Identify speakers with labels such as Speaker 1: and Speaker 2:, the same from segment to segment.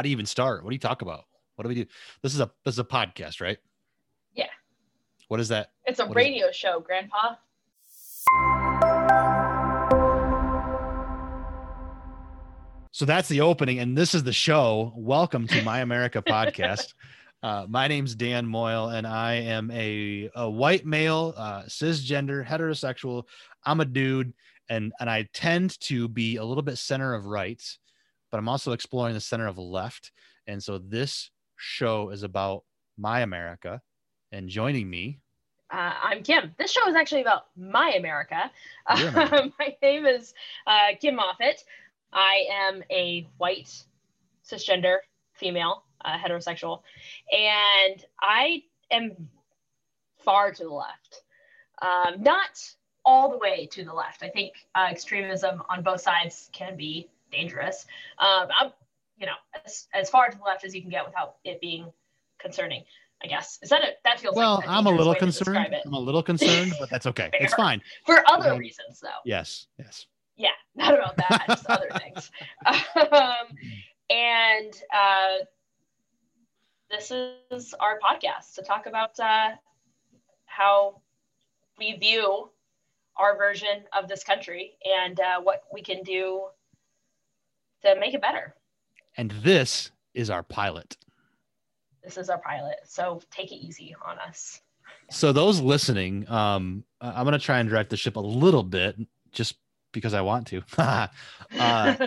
Speaker 1: how do you even start? What do you talk about? What do we do? This is a this is a podcast, right?
Speaker 2: Yeah.
Speaker 1: What is that?
Speaker 2: It's a
Speaker 1: What it?
Speaker 2: radio show, Grandpa.
Speaker 1: So that's the opening, and this is the show. Welcome to My America podcast. Uh, my name's Dan Moyle, and I am a, a white male, uh, cisgender, heterosexual. I'm a dude, and and I tend to be a little bit center of right, but I'm also exploring the center of left. And so this show is about My America, and joining me,
Speaker 2: Uh, I'm Kim. This show is actually about my America.
Speaker 1: America.
Speaker 2: my name is uh, Kim Moffitt. I am a white cisgender female, uh, heterosexual, and I am far to the left. Um, not all the way to the left. I think uh, extremism on both sides can be dangerous. Um, I'm, you know, as, as far to the left as you can get without it being concerning. I guess is that it? That feels
Speaker 1: well,
Speaker 2: like
Speaker 1: I'm a little
Speaker 2: way to describe
Speaker 1: concerned. I'm a little concerned, but that's okay. It's fine.
Speaker 2: for other
Speaker 1: Okay.
Speaker 2: reasons though
Speaker 1: Yes, yes.
Speaker 2: yeah not about that just other things um, and uh, this is our podcast to talk about uh, how we view our version of this country and uh, what we can do to make it better
Speaker 1: And this is our pilot.
Speaker 2: this is our pilot so take it easy on us
Speaker 1: So those listening, um, I'm gonna try and direct the ship a little bit, just because I want to. uh,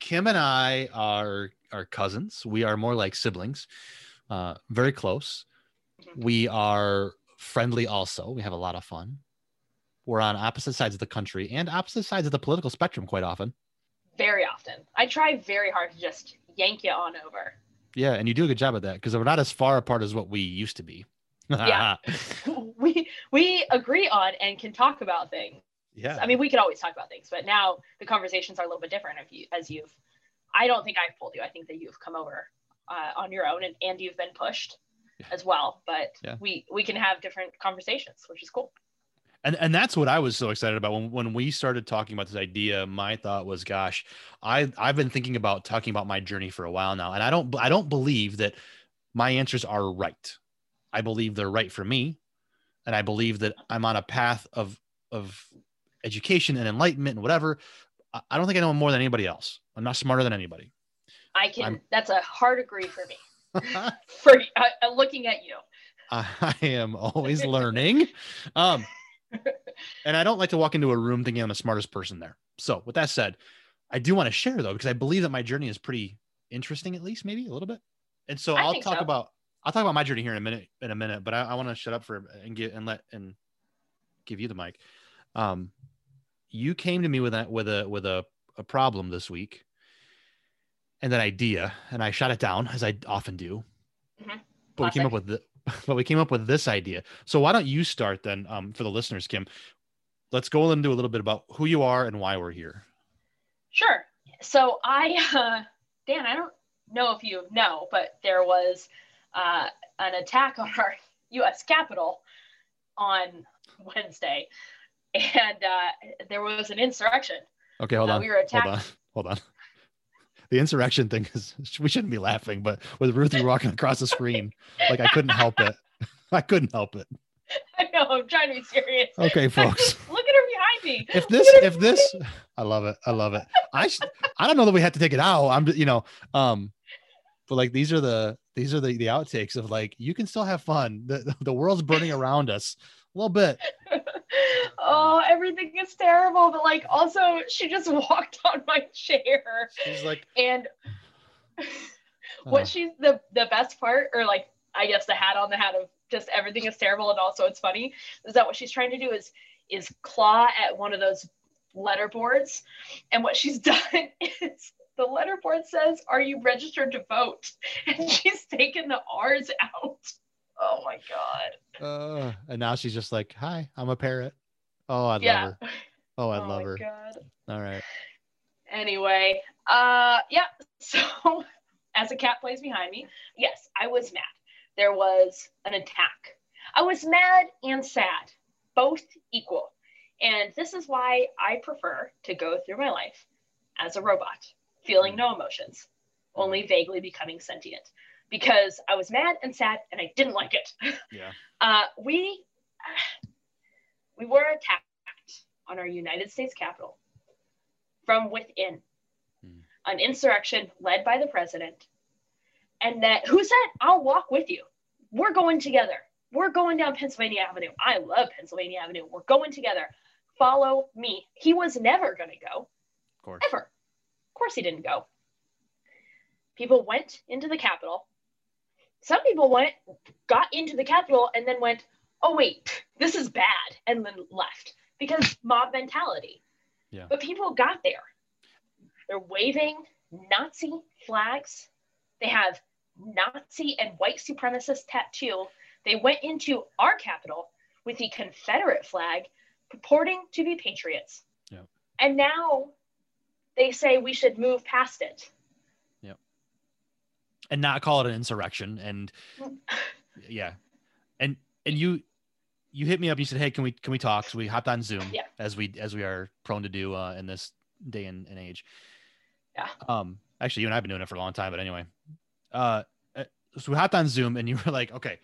Speaker 1: Kim and I are are cousins. We are more like siblings, uh, very close.
Speaker 2: Mhm.
Speaker 1: We are friendly. Also, we have a lot of fun. We're on opposite sides of the country and opposite sides of the political spectrum quite often.
Speaker 2: Very often i try very hard to just yank you on over
Speaker 1: Yeah, and you do a good job of that because we're not as far apart as what we used to be.
Speaker 2: Yeah. we we agree on and can talk about things
Speaker 1: yeah.
Speaker 2: I mean, we could always talk about things, but now the conversations are a little bit different. If you, as you've, I don't think I've pulled you. I think that you've come over uh, on your own, and, and you've been pushed as well. But
Speaker 1: Yeah.
Speaker 2: we we can have different conversations, which is cool.
Speaker 1: And and that's what I was so excited about when when we started talking about this idea. My thought was, gosh, I I've been thinking about talking about my journey for a while now, and I don't I don't believe that my answers are right. I believe they're right for me, and I believe that I'm on a path of of education and enlightenment and whatever. I don't think I know more than anybody else. I'm not smarter than anybody.
Speaker 2: I can.
Speaker 1: I'm-
Speaker 2: that's a hard agree for me. For uh, uh, looking at you,
Speaker 1: I am always learning. Um, and I don't like to walk into a room thinking I'm the smartest person there. So, with that said, I do want to share though, because I believe that my journey is pretty interesting, at least maybe a little bit. And so
Speaker 2: I
Speaker 1: I'll talk
Speaker 2: so.
Speaker 1: about I'll talk about my journey here in a minute in a minute, but I, I want to shut up for and get and let and give you the mic. Um, you came to me with that with a with a, a problem this week and an idea, and I shot it down as I often do.
Speaker 2: Mhm.
Speaker 1: But we came up with the but we came up with this idea. So why don't you start then um, for the listeners, Kim? Let's go into a little bit about who you are and why we're here.
Speaker 2: Sure. So I, uh, Dan, I don't know if you know, but there was uh, an attack on our U.S. Capitol on Wednesday, and uh, there was an insurrection.
Speaker 1: Okay, hold on.
Speaker 2: we were
Speaker 1: hold
Speaker 2: attacked.
Speaker 1: on. Hold on. The insurrection thing is we shouldn't be laughing, but with Ruthie walking across the screen, like I couldn't help it. I couldn't help it.
Speaker 2: I know I'm trying to be serious.
Speaker 1: Okay, folks.
Speaker 2: Look at her behind me.
Speaker 1: If this, if this, I love it. I love it. I, sh- I don't know that we had to take it out. I'm, you know, um, but like these are the these are the the outtakes of like you can still have fun. The the world's burning around us a little bit.
Speaker 2: Oh, everything is terrible. But like, also, she just walked on my chair,
Speaker 1: She's like,
Speaker 2: and
Speaker 1: uh,
Speaker 2: what she's the the best part or like i guess the hat on the hat of just everything is terrible and also it's funny is that what she's trying to do is is claw at one of those letter boards. And what she's done is the letter board says are you registered to vote? And she's taken the r's out oh my god.
Speaker 1: Uh, and now she's just like, hi, I'm a parrot. Oh, I
Speaker 2: yeah.
Speaker 1: love her. Oh, I
Speaker 2: oh
Speaker 1: love
Speaker 2: my
Speaker 1: her.
Speaker 2: god.
Speaker 1: All right.
Speaker 2: anyway uh yeah so as a cat plays behind me yes i was mad. There was an attack. I was mad and sad both equal. And this is why i prefer to go through my life as a robot feeling no emotions only vaguely becoming sentient because I was mad and sad and I didn't like it.
Speaker 1: Yeah.
Speaker 2: Uh, we we were attacked on our United States Capitol from within,
Speaker 1: Hmm.
Speaker 2: an insurrection led by the president, and that who said, "I'll walk with you. We're going together. We're going down Pennsylvania Avenue. I love Pennsylvania Avenue. We're going together. Follow me." He was never going to go
Speaker 1: Of course.
Speaker 2: ever. Of course, he didn't go. People went into the Capitol. Some people went, got into the Capitol, and then went, oh, wait, this is bad, and then left because mob mentality.
Speaker 1: Yeah.
Speaker 2: But people got there. They're waving Nazi flags. They have Nazi and white supremacist tattoo. They went into our Capitol with the Confederate flag purporting to be patriots.
Speaker 1: Yeah.
Speaker 2: And now they say we should move past it.
Speaker 1: And not call it an insurrection. And yeah. And and you you hit me up And you said hey can we can we talk? So we hopped on zoom
Speaker 2: Yeah.
Speaker 1: as we as we are prone to do uh in this day and, and age.
Speaker 2: Yeah.
Speaker 1: um actually you and i've been doing it for a long time but anyway. Uh uh, so we hopped on zoom and you were like okay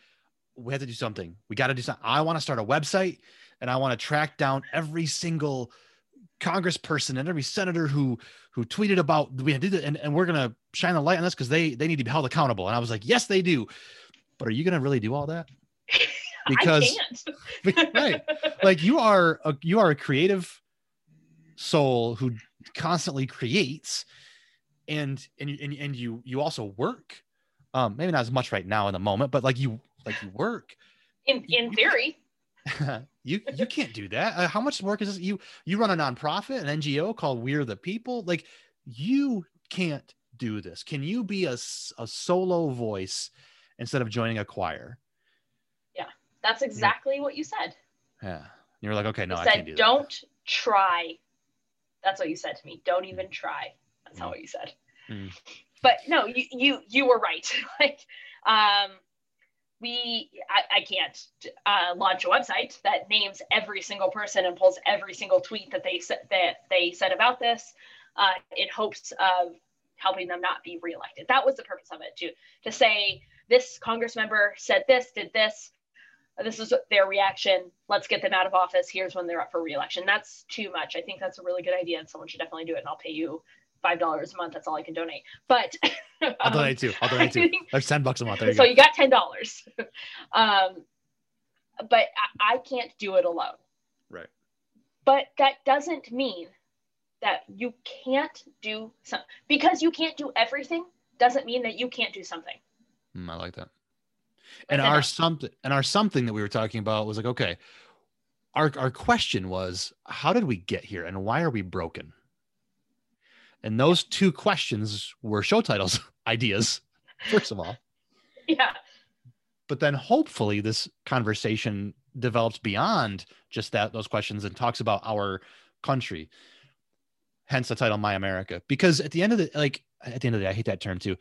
Speaker 1: we have to do something. We got to do something i want to start a website and i want to track down every single congressperson and every senator who who tweeted about we did it and, and we're gonna shine the light on this because they they need to be held accountable. And i was like yes they do. But are you gonna really do all that? Because
Speaker 2: I can't.
Speaker 1: right. Like you are a you are a creative soul who constantly creates and and and, and you you also work. Um maybe not as much right now in the moment but like you like you work.
Speaker 2: In in theory.
Speaker 1: you you can't do that uh, how much work is this you you run a nonprofit an ngo called we're the people like you can't do this can you be a, a solo voice instead of joining a choir Yeah,
Speaker 2: That's exactly what you said.
Speaker 1: yeah you're like okay no
Speaker 2: you
Speaker 1: i
Speaker 2: said,
Speaker 1: can't do that
Speaker 2: don't try. That's what you said to me. Don't even try. That's
Speaker 1: Mm.
Speaker 2: not what you said.
Speaker 1: Mm.
Speaker 2: But no, you you you were right. like, um, we I, I can't uh, launch a website that names every single person and pulls every single tweet that they said that they said about this, uh, in hopes of helping them not be reelected. That was the purpose of it to to say this Congress member said this, did this. This is their reaction. Let's get them out of office. Here's when they're up for reelection. That's too much. I think that's a really good idea, and someone should definitely do it. And I'll pay you five dollars a month. That's all I can donate. But
Speaker 1: i'll
Speaker 2: um,
Speaker 1: donate too i'll donate too
Speaker 2: think-
Speaker 1: there's 10 bucks a month there you
Speaker 2: so
Speaker 1: go
Speaker 2: you got ten dollars. um, but I, I can't do it alone.
Speaker 1: right
Speaker 2: But that doesn't mean that you can't do some because you can't do everything doesn't mean that you can't do something.
Speaker 1: Mm, i like that and our something and our something that we were talking about was like okay our our question was how did we get here and why are we broken and those two questions were show titles ideas first of all.
Speaker 2: Yeah,
Speaker 1: but then hopefully this conversation develops beyond just that those questions and talks about our country. Hence the title my america. Because at the end of the like at the end of the day i hate that term too.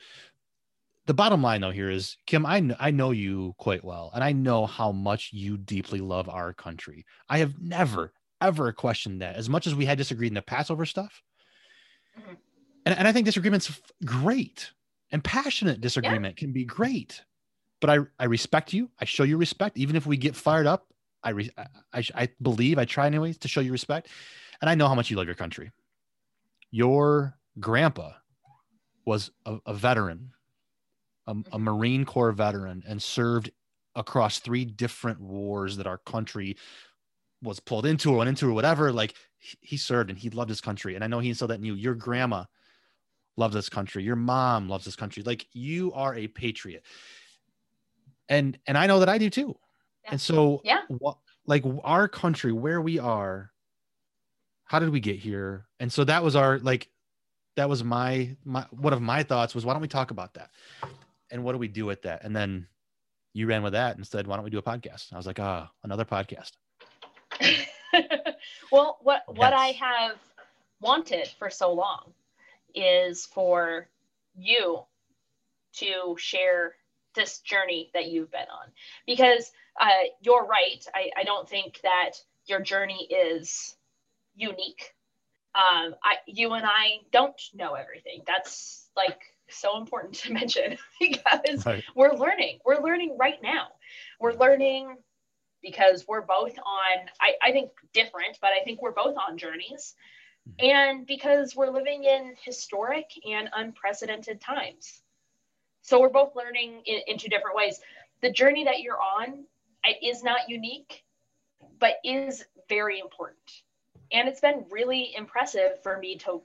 Speaker 1: The bottom line though here is kim i, kn- I know you quite well and i know how much you deeply love our country. I have never ever questioned that. As much as we had disagreed in the Passover stuff
Speaker 2: Mhm.
Speaker 1: and, and i think disagreement's great and passionate disagreement can be great but I, I respect you. I show you respect, even if we get fired up. I, re, I, I, believe I try anyways to show you respect, and I know how much you love your country. Your grandpa was a, a veteran, a, a
Speaker 2: Mhm.
Speaker 1: Marine Corps veteran, and served across three different wars that our country was pulled into or went into or whatever. Like he- served and he loved his country, and I know he instilled that in you. Your grandma loves this country. Your mom loves this country. Like you are a patriot and and I know that I do too.
Speaker 2: Yeah.
Speaker 1: And so,
Speaker 2: Yeah.
Speaker 1: what like our country, where we are, how did we get here? And so that was our like, that was my my one of my thoughts was why don't we talk about that, and what do we do with that? And then you ran with that and said, why don't we do a podcast? I was like, ah, another podcast.
Speaker 2: well, what what I have wanted for so long is for you to share this journey that you've been on because uh, you're right. I, I don't think that your journey is unique. Um, I, you and I don't know everything. That's like so important to mention because
Speaker 1: Right.
Speaker 2: we're learning. We're learning right now. We're learning because we're both on, I, I think different, but I think we're both on journeys. Mm-hmm. And because we're living in historic and unprecedented times. So we're both learning in, in two different ways. The journey that you're on is not unique, but is very important. And it's been really impressive for me to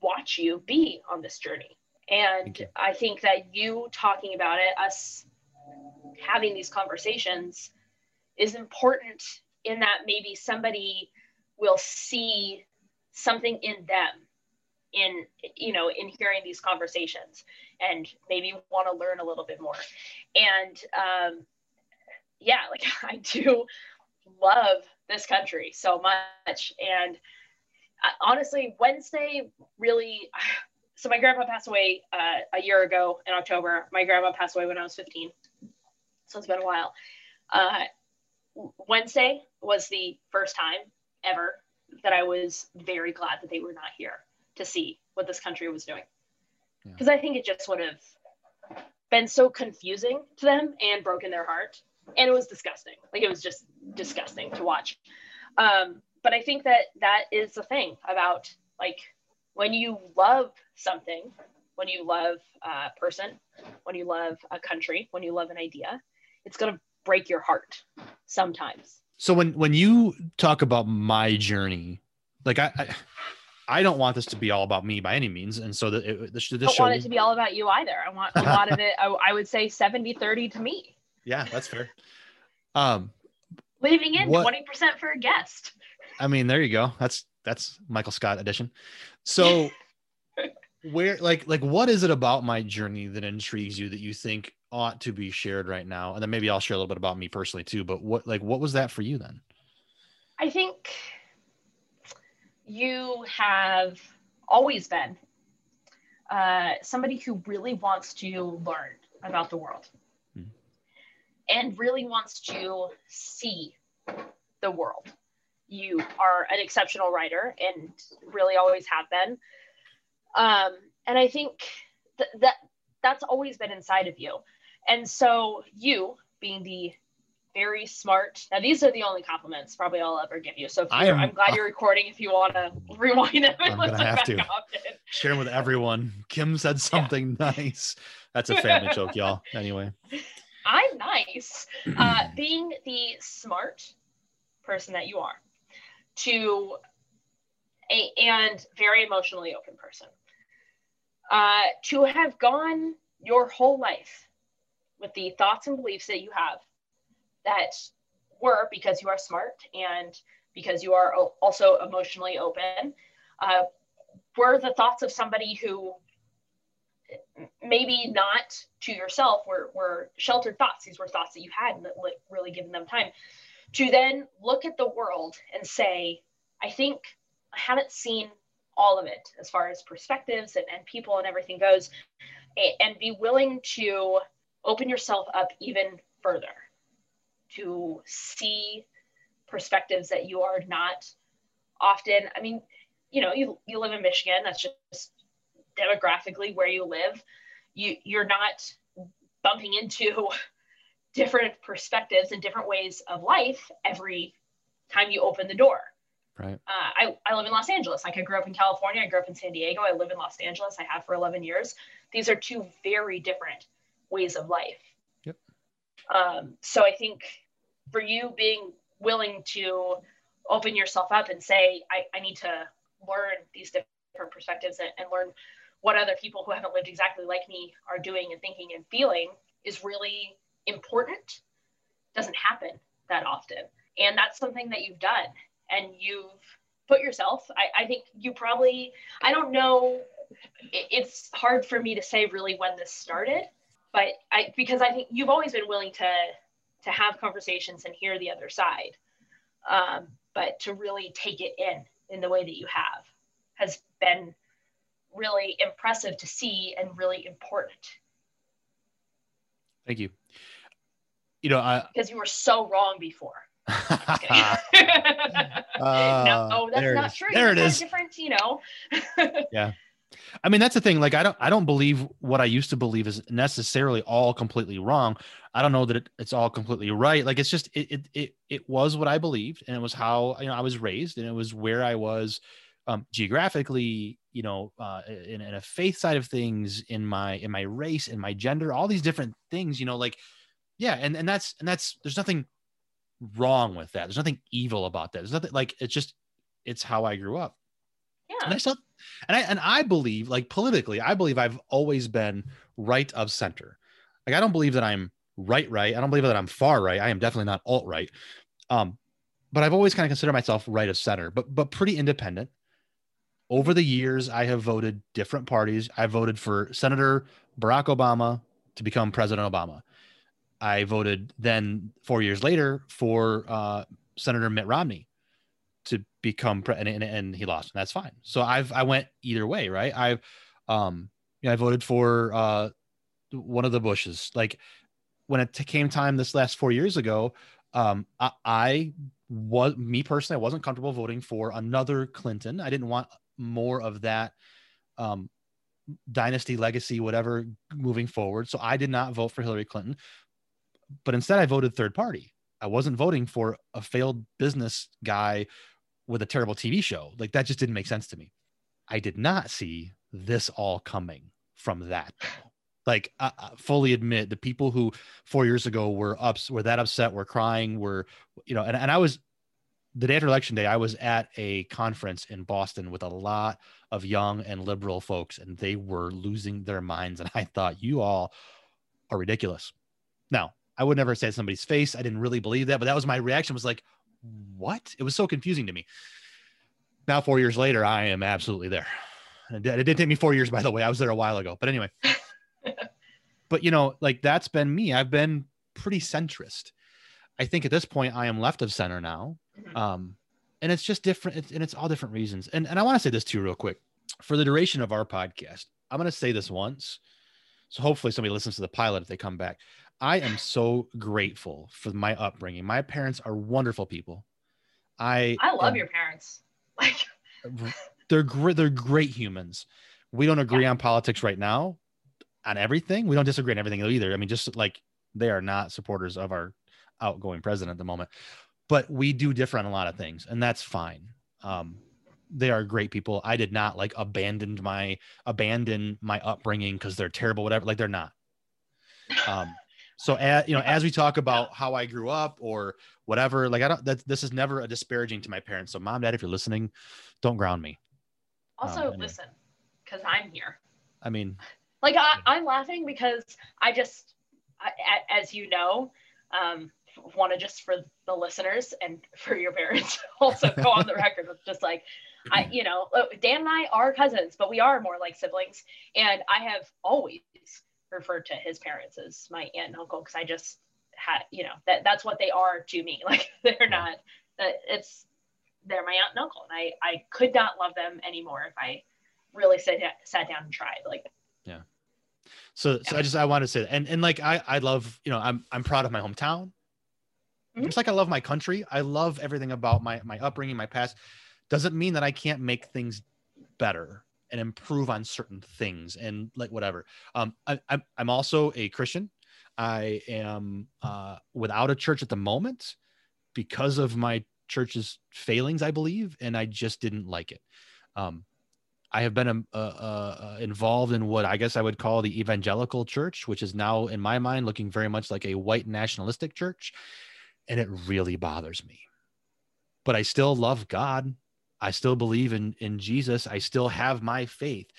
Speaker 2: watch you be on this journey. And. I think that you talking about it, us having these conversations, is important in that maybe somebody will see something in them in you know in hearing these conversations and maybe want to learn a little bit more. And um yeah like i do love this country so much. And uh, honestly wednesday really so my grandpa passed away uh, a year ago in october. My grandma passed away when i was 15 so it's been a while. Uh, wednesday was the first time ever that i was very glad that they were not here to see what this country was doing.
Speaker 1: Yeah.
Speaker 2: because i think it just would have been so confusing to them and broken their heart. And it was disgusting. Like it was just disgusting to watch. Um, but i think that that is the thing about like when you love something when you love a person when you love a country when you love an idea it's going to break your heart sometimes
Speaker 1: So when when you talk about my journey, like I, I I don't want this to be all about me by any means, and so that it, this,
Speaker 2: I don't
Speaker 1: show,
Speaker 2: want it to be all about you either i want a lot of it I, I would say 70 30 to me
Speaker 1: yeah, that's fair. Um,
Speaker 2: leaving in
Speaker 1: What-
Speaker 2: 20% for a guest
Speaker 1: I mean, there you go. That's that's Michael Scott edition. So where like like what is it about my journey that intrigues you that you think ought to be shared right now? And then maybe I'll share a little bit about me personally too. But what like what was that for you then?
Speaker 2: I think you have always been uh, somebody who really wants to learn about the world
Speaker 1: Mhm.
Speaker 2: and really wants to see the world. You are an exceptional writer and really always have been. Um, and I think th- that that's always been inside of you. And so you being the very smart. Now these are the only compliments probably I'll ever give you. So if
Speaker 1: I am-
Speaker 2: I'm glad you're recording. If you want to rewind it,
Speaker 1: I'm gonna have to. Share with everyone. Kim said something nice. That's a family joke, y'all. Anyway.
Speaker 2: I'm nice. Uh, being the smart person that you are, to a, and very emotionally open person, uh, to have gone your whole life with the thoughts and beliefs that you have that were because you are smart and because you are also emotionally open, uh, were the thoughts of somebody who maybe not to yourself were, were sheltered thoughts. These were thoughts that you had and that really given them time to then look at the world and say, I think I haven't seen all of it as far as perspectives and, and people and everything goes, and be willing to open yourself up even further to see perspectives that you are not often. I mean, you know, you, you live in Michigan, that's just demographically where you live. You, you're not bumping into different perspectives and different ways of life every time you open the door.
Speaker 1: Right.
Speaker 2: Uh, I, I live in Los Angeles. Like I grew up in California. I grew up in San Diego. I live in Los Angeles. I have for 11 years. These are two very different ways of life.
Speaker 1: Yep.
Speaker 2: Um, so I think for you being willing to open yourself up and say, I, I need to learn these different perspectives and, and learn what other people who haven't lived exactly like me are doing and thinking and feeling is really important. Doesn't happen that often. And that's something that you've done. And you've put yourself, I, I think you probably, I don't know, it, it's hard for me to say really when this started, but I, because I think you've always been willing to, to have conversations and hear the other side. Um, but to really take it in in the way that you have has been really impressive to see and really important
Speaker 1: Thank you. You know, I
Speaker 2: because you were so wrong before.
Speaker 1: uh,
Speaker 2: no, that's not true.
Speaker 1: There
Speaker 2: You
Speaker 1: it
Speaker 2: had
Speaker 1: is.
Speaker 2: Different, you know.
Speaker 1: Yeah. I mean, that's the thing. Like, I don't, I don't believe what I used to believe is necessarily all completely wrong. I don't know that it, it's all completely right. Like, it's just, it, it, it, it was what I believed, and it was how you know I was raised, and it was where I was um, geographically, you know, uh, in, in a faith side of things, in my, in my race, in my gender, all these different things. You know, like, yeah, and and that's and that's there's nothing wrong with that. There's nothing evil about that. There's nothing like it's just it's how I grew up.
Speaker 2: Yeah.
Speaker 1: And I still and I and I believe like politically, I believe I've always been right of center. Like I don't believe that I'm right right. I don't believe that I'm far right. I am definitely not alt right. Um, but I've always kind of considered myself right of center, but but pretty independent. Over the years, I have voted different parties. I voted for Senator Barack Obama to become President Obama. I voted then four years later for uh, Senator Mitt Romney become and, he lost and that's fine. So i've i went either way right? I've um you know, i voted for uh one of the bushes. Like when it came time this last four years ago um I, I was me personally i wasn't comfortable voting for another clinton. I didn't want more of that um dynasty legacy whatever moving forward. So i did not vote for hillary clinton but instead i voted third party. I wasn't voting for a failed business guy with a terrible TV show. Like that just didn't make sense to me. I did not see this all coming from that. Like, I, I fully admit the people who four years ago were ups, were that upset, were crying, were, you know, and, and I was the day after election day, I was at a conference in Boston with a lot of young and liberal folks, and they were losing their minds. And I thought, you all are ridiculous. Now, I would never say somebody's face. I didn't really believe that, but that was my reaction was like, what? It was so confusing to me. Now, four years later, I am absolutely there. It didn't take me four years, by the way. I was there a while ago. But anyway, but you know, like that's been me. I've been pretty centrist. I think at this point, I am left of center now. Mm-hmm. Um, and it's just different. It's, and it's all different reasons. And, and I want to say this too, real quick. For the duration of our podcast, I'm going to say this once. So hopefully somebody listens to the pilot if they come back. I am so grateful for my upbringing. My parents are wonderful people. I
Speaker 2: I love your parents. Like
Speaker 1: they're great. They're great humans. We don't agree yeah. on politics right now, on everything. We don't disagree on everything either. I mean, just like they are not supporters of our outgoing president at the moment, but we do differ on a lot of things, and that's fine. Um, they are great people. I did not like abandoned my abandon my upbringing because they're terrible, whatever. Like they're not. Um, so, as, you know, as we talk about how I grew up or whatever, like I don't, that this is never a disparaging to my parents. So, mom, dad, if you're listening, don't ground me.
Speaker 2: Also, um, anyway. listen, because I'm here.
Speaker 1: I mean,
Speaker 2: like I, I'm laughing because I just, I, as you know, um, want to just for the listeners and for your parents also go on the record with just like I, you know, uh, Dan and I are cousins, but we are more like siblings. And I have always referred to his parents as my aunt and uncle because I just had, you know, that that's what they are to me. Like they're not, it's, they're my aunt and uncle. And I, I could not love them anymore if I really sat, sat down and tried. Like,
Speaker 1: yeah. So, so I just, I want to say that. And, and like, I, I love, you know, I'm, I'm proud of my hometown. Mm-hmm. Just like I love my country. I love everything about my, my upbringing, my past. Doesn't mean that I can't make things better and improve on certain things and like whatever. Um, I, I'm also a Christian. I am uh, without a church at the moment because of my church's failings, I believe, and I just didn't like it. Um, I have been uh, uh, involved in what I guess I would call the evangelical church, which is now, in my mind, looking very much like a white nationalistic church, and it really bothers me. But I still love God. I still believe in in Jesus. I still have my faith.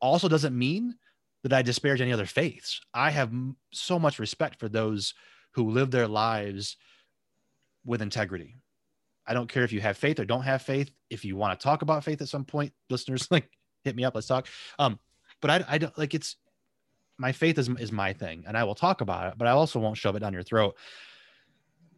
Speaker 1: Also doesn't mean that I disparage any other faiths. I have so much respect for those who live their lives with integrity. I don't care if you have faith or don't have faith. If you want to talk about faith at some point, listeners, like hit me up. Let's talk. Um, but I, I don't like it's my faith is is my thing, and I will talk about it. But I also won't shove it down your throat.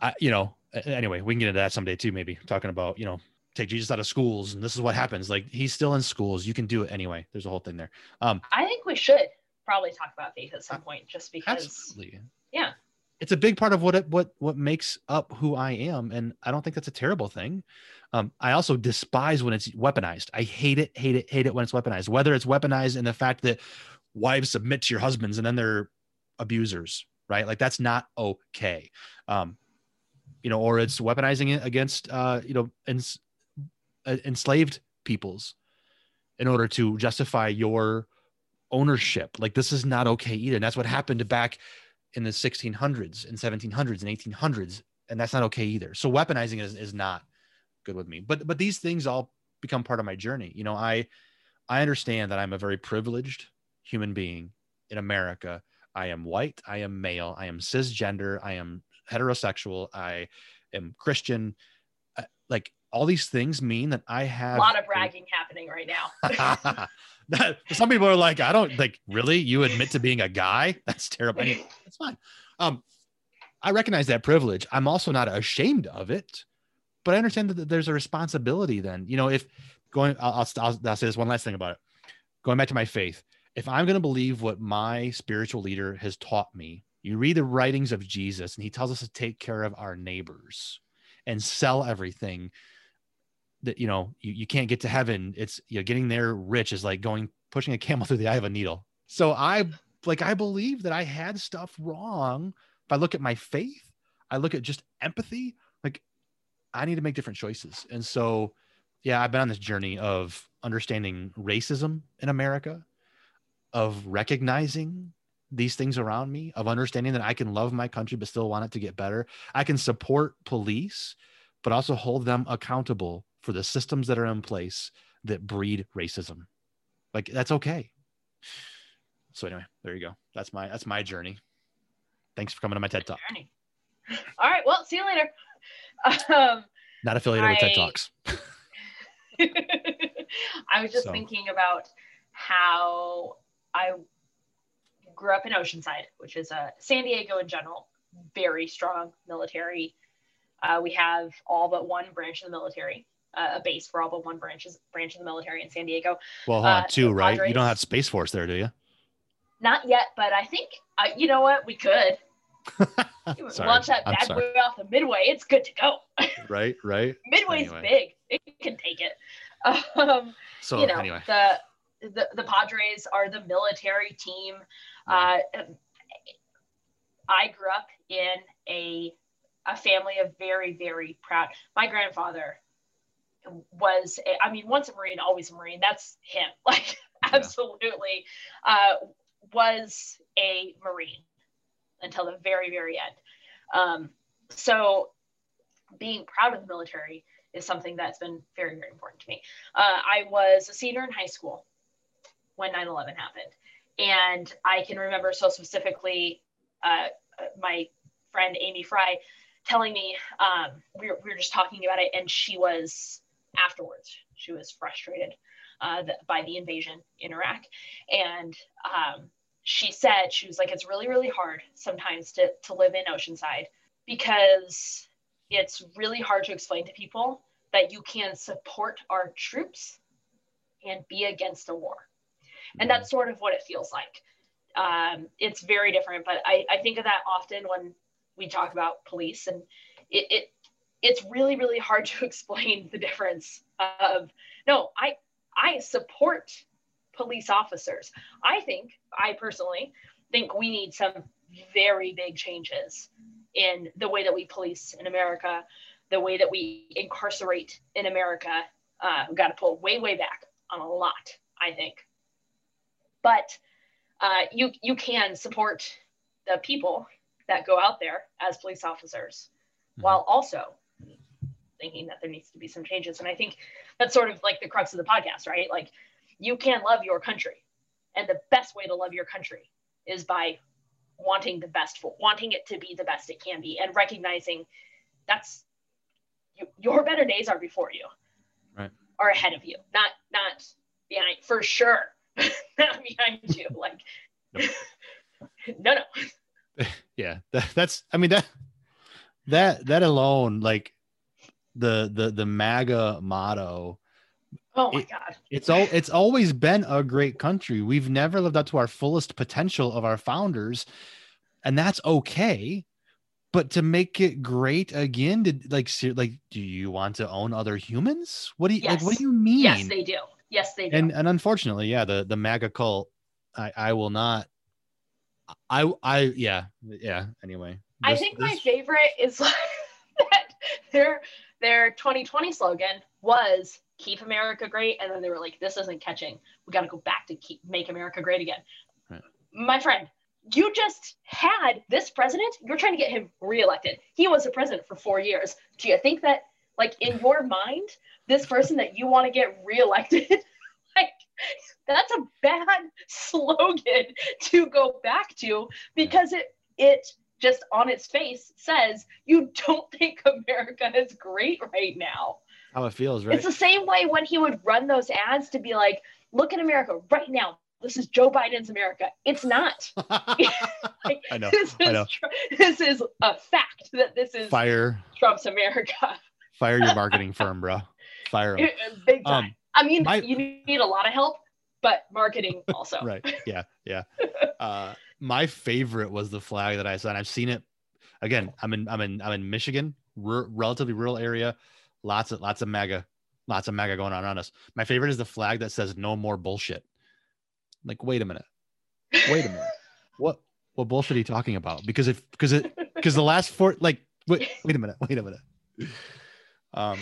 Speaker 1: I, you know, anyway, we can get into that someday too. Maybe talking about you know take Jesus out of schools and this is what happens. Like he's still in schools. You can do it anyway. There's a whole thing there. Um,
Speaker 2: I think we should probably talk about faith at some point just because.
Speaker 1: Absolutely.
Speaker 2: Yeah.
Speaker 1: it's a big part of what it, what what makes up who I am, and I don't think that's a terrible thing. Um, I also despise when it's weaponized. I hate it, hate it, hate it when it's weaponized. Whether it's weaponized in the fact that wives submit to your husbands and then they're abusers, right? Like that's not okay. Um, you know, or it's weaponizing it against uh, you know, ens- uh, enslaved peoples in order to justify your ownership. Like this is not okay either. And that's what happened back in the 1600s and 1700s and 1800s. And that's not okay either. So weaponizing is, is not good with me. But but these things all become part of my journey. You know, I I understand that I'm a very privileged human being in America. I am white, I am male, I am cisgender, I am heterosexual, I am Christian. Like all these things mean that I have
Speaker 2: a lot of bragging happening right now.
Speaker 1: some people are like, I don't like really. You admit to being a guy? That's terrible. Mean, that's fine. Um, I recognize that privilege. I'm also not ashamed of it, but I understand that there's a responsibility. Then, you know, if going, I'll, I'll, I'll say this one last thing about it. Going back to my faith, if I'm going to believe what my spiritual leader has taught me, you read the writings of Jesus, and he tells us to take care of our neighbors and sell everything that you know you, you can't get to heaven. It's you know getting there rich is like going pushing a camel through the eye of a needle. So i like i believe that i had stuff wrong. If i look at my faith i look at just empathy like i need to make different choices. And so yeah i've been on this journey of understanding racism in america of recognizing these things around me of understanding that i can love my country but still want it to get better. I can support police but also hold them accountable for the systems that are in place that breed racism. Like that's okay. So anyway, there you go. That's my that's my journey. Thanks for coming to my TED Talk.
Speaker 2: All right. Well, see you later. Um,
Speaker 1: Not affiliated I, with TED Talks.
Speaker 2: I was just so. thinking about how I grew up in Oceanside, which is a uh, San Diego in general, very strong military. Uh, we have all but one branch of the military a base for all but one branches branch of the military in San Diego.
Speaker 1: Well, hold on, uh, two, right? Padres. You don't have Space Force there, do you?
Speaker 2: Not yet, but I think uh, you know what we could.
Speaker 1: sorry,
Speaker 2: launch that bad boy off the Midway. It's good to go.
Speaker 1: right, right.
Speaker 2: Midway's anyway. big; it can take it. Um, so you know, anyway, the, the the Padres are the military team. Uh, I grew up in a a family of very very proud. My grandfather was I mean once a Marine always a Marine. That's him. Like absolutely. Uh, was a Marine until the very very end. Um, so being proud of the military is something that's been very very important to me. Uh, I was a senior in high school when 9-11 happened. And I can remember so specifically uh, my friend Amy Fry telling me um, we, were, we were just talking about it and she was afterwards. She was frustrated uh, the, by the invasion in Iraq. And um, she said, she was like, it's really, really hard sometimes to, to live in Oceanside because it's really hard to explain to people that you can support our troops and be against a war. And that's sort of what it feels like. Um, it's very different, but I, I think of that often when we talk about police and it, it it's really really hard to explain the difference of no i i support police officers. I think i personally think we need some very big changes in the way that we police in america the way that we incarcerate in america. Uh, we've got to pull way way back on a lot i think. But uh, you you can support the people that go out there as police officers mm-hmm. while also thinking that there needs to be some changes. And I think that's sort of like the crux of the podcast, right? Like you can love your country. And the best way to love your country is by wanting the best for wanting it to be the best it can be and recognizing that's you, your better days are before you.
Speaker 1: Right.
Speaker 2: Are ahead of you. Not not behind for sure. Not behind you. Like no no.
Speaker 1: Yeah that, that's i mean that that that alone like the the the MAGA motto.
Speaker 2: Oh my it, god.
Speaker 1: It's all it's always been a great country. We've never lived up to our fullest potential of our founders, and that's okay. but to make it great again, did like ser- like do you want to own other humans? What do you like? What do you mean?
Speaker 2: Yes, they do. Yes, they do.
Speaker 1: and and unfortunately, yeah, the the MAGA cult, I I will not. I I yeah yeah. Anyway,
Speaker 2: I
Speaker 1: this-
Speaker 2: think my favorite is like that their their 2020 slogan was "Keep America Great," and then they were like, "This isn't catching. We got to go back to keep make America great again."
Speaker 1: Right.
Speaker 2: My friend, you just had this president. You're trying to get him reelected. He was the president for four years. Do you think that, like in your mind, this person that you want to get reelected, like that's a bad slogan to go back to because it it just on its face says you don't think America is great right now.
Speaker 1: how it feels, right?
Speaker 2: It's the same way when he would run those ads to be like, look at America right now. This is Joe Biden's America. It's not.
Speaker 1: I know.
Speaker 2: This
Speaker 1: I
Speaker 2: is,
Speaker 1: know.
Speaker 2: Tr- this is a fact that this is
Speaker 1: Fire
Speaker 2: Trump's America.
Speaker 1: fire your marketing firm, bro. Fire 'em.
Speaker 2: Big time.
Speaker 1: Um,
Speaker 2: I mean,
Speaker 1: my-
Speaker 2: you need a lot of help, but marketing also.
Speaker 1: right yeah yeah uh my favorite was the flag that i saw and i've seen it again i'm in i'm in i'm in michigan rur- relatively rural area lots of lots of MAGA lots of MAGA going on around us. My favorite is the flag that says no more bullshit. Like wait a minute. Wait a minute. What what bullshit are you talking about? Because if because it because the last four like wait wait a minute wait a minute. Um